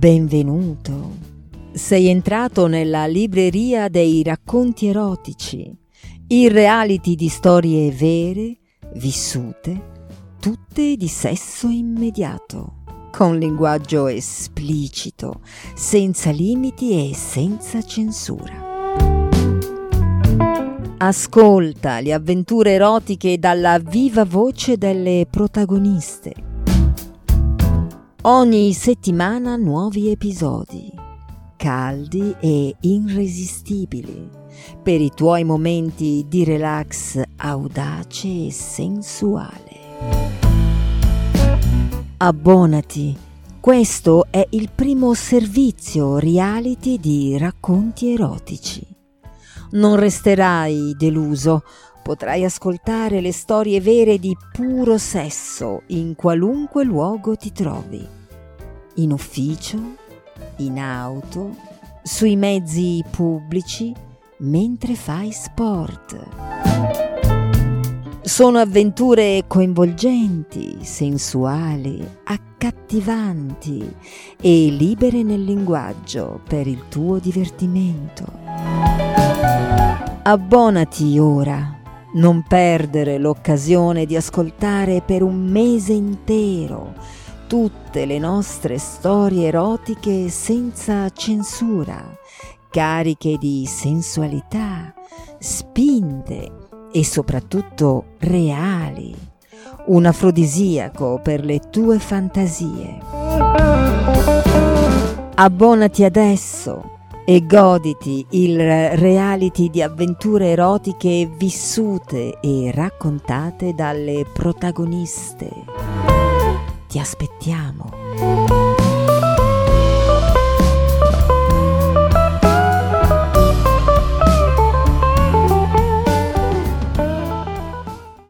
Benvenuto. Sei entrato nella libreria dei racconti erotici, il reality di storie vere, vissute, tutte di sesso immediato, con linguaggio esplicito, senza limiti e senza censura. Ascolta le avventure erotiche dalla viva voce delle protagoniste Ogni settimana nuovi episodi, caldi e irresistibili, per i tuoi momenti di relax audace e sensuale. Abbonati, questo è il primo servizio reality di racconti erotici. Non resterai deluso, potrai ascoltare le storie vere di puro sesso in qualunque luogo ti trovi. In ufficio, in auto, sui mezzi pubblici, mentre fai sport. Sono avventure coinvolgenti, sensuali, accattivanti e libere nel linguaggio per il tuo divertimento. Abbonati ora non perdere l'occasione di ascoltare per un mese intero tutte le nostre storie erotiche senza censura, cariche di sensualità, spinte e soprattutto reali, un afrodisiaco per le tue fantasie. Abbonati adesso e goditi il reality di avventure erotiche vissute e raccontate dalle protagoniste. Ti aspettiamo.